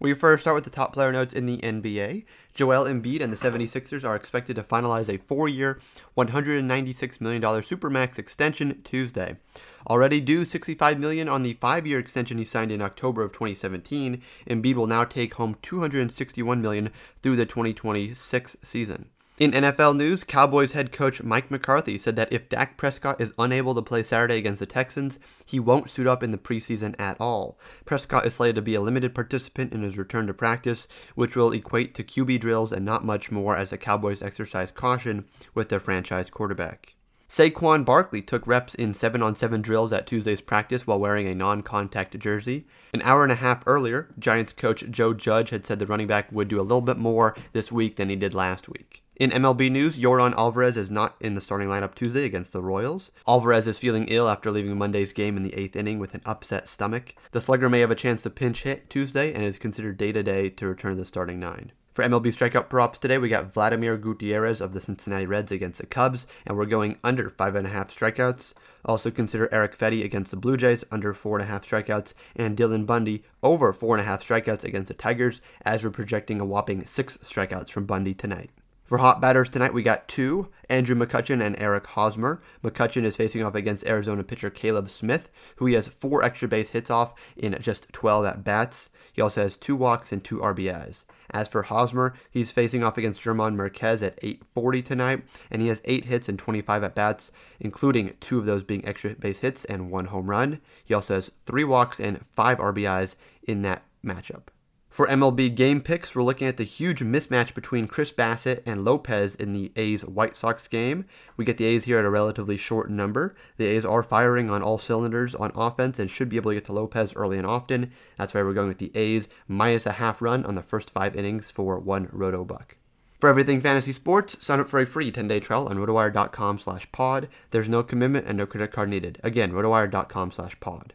We first start with the top player notes in the NBA. Joel Embiid and the 76ers are expected to finalize a four-year, $196 million Supermax extension Tuesday. Already due 65 million on the five-year extension he signed in October of 2017, Embiid will now take home 261 million through the 2026 season. In NFL news, Cowboys head coach Mike McCarthy said that if Dak Prescott is unable to play Saturday against the Texans, he won't suit up in the preseason at all. Prescott is slated to be a limited participant in his return to practice, which will equate to QB drills and not much more as the Cowboys exercise caution with their franchise quarterback. Saquon Barkley took reps in 7 on 7 drills at Tuesday's practice while wearing a non contact jersey. An hour and a half earlier, Giants coach Joe Judge had said the running back would do a little bit more this week than he did last week. In MLB news, Yordan Alvarez is not in the starting lineup Tuesday against the Royals. Alvarez is feeling ill after leaving Monday's game in the eighth inning with an upset stomach. The slugger may have a chance to pinch hit Tuesday and is considered day to day to return to the starting nine. For MLB strikeout props today, we got Vladimir Gutierrez of the Cincinnati Reds against the Cubs, and we're going under five and a half strikeouts. Also consider Erick Fedde against the Blue Jays under four and a half strikeouts, and Dylan Bundy over four and a half strikeouts against the Tigers, as we're projecting a whopping six strikeouts from Bundy tonight. For hot batters tonight, we got two Andrew McCutchen and Eric Hosmer. McCutchen is facing off against Arizona pitcher Caleb Smith, who he has four extra base hits off in just 12 at bats. He also has two walks and two RBIs. As for Hosmer, he's facing off against German Marquez at 8:40 tonight, and he has eight hits and 25 at bats, including two of those being extra base hits and one home run. He also has three walks and five RBIs in that matchup. For MLB game picks, we're looking at the huge mismatch between Chris Bassitt and Lopez in the A's White Sox game. We get the A's here at a relatively short number. The A's are firing on all cylinders on offense and should be able to get to Lopez early and often. That's why we're going with the A's minus a half run on the first five innings for one roto buck. For everything fantasy sports, sign up for a free 10-day trial on rotowire.com slash pod. There's no commitment and no credit card needed. Again, rotowire.com slash pod.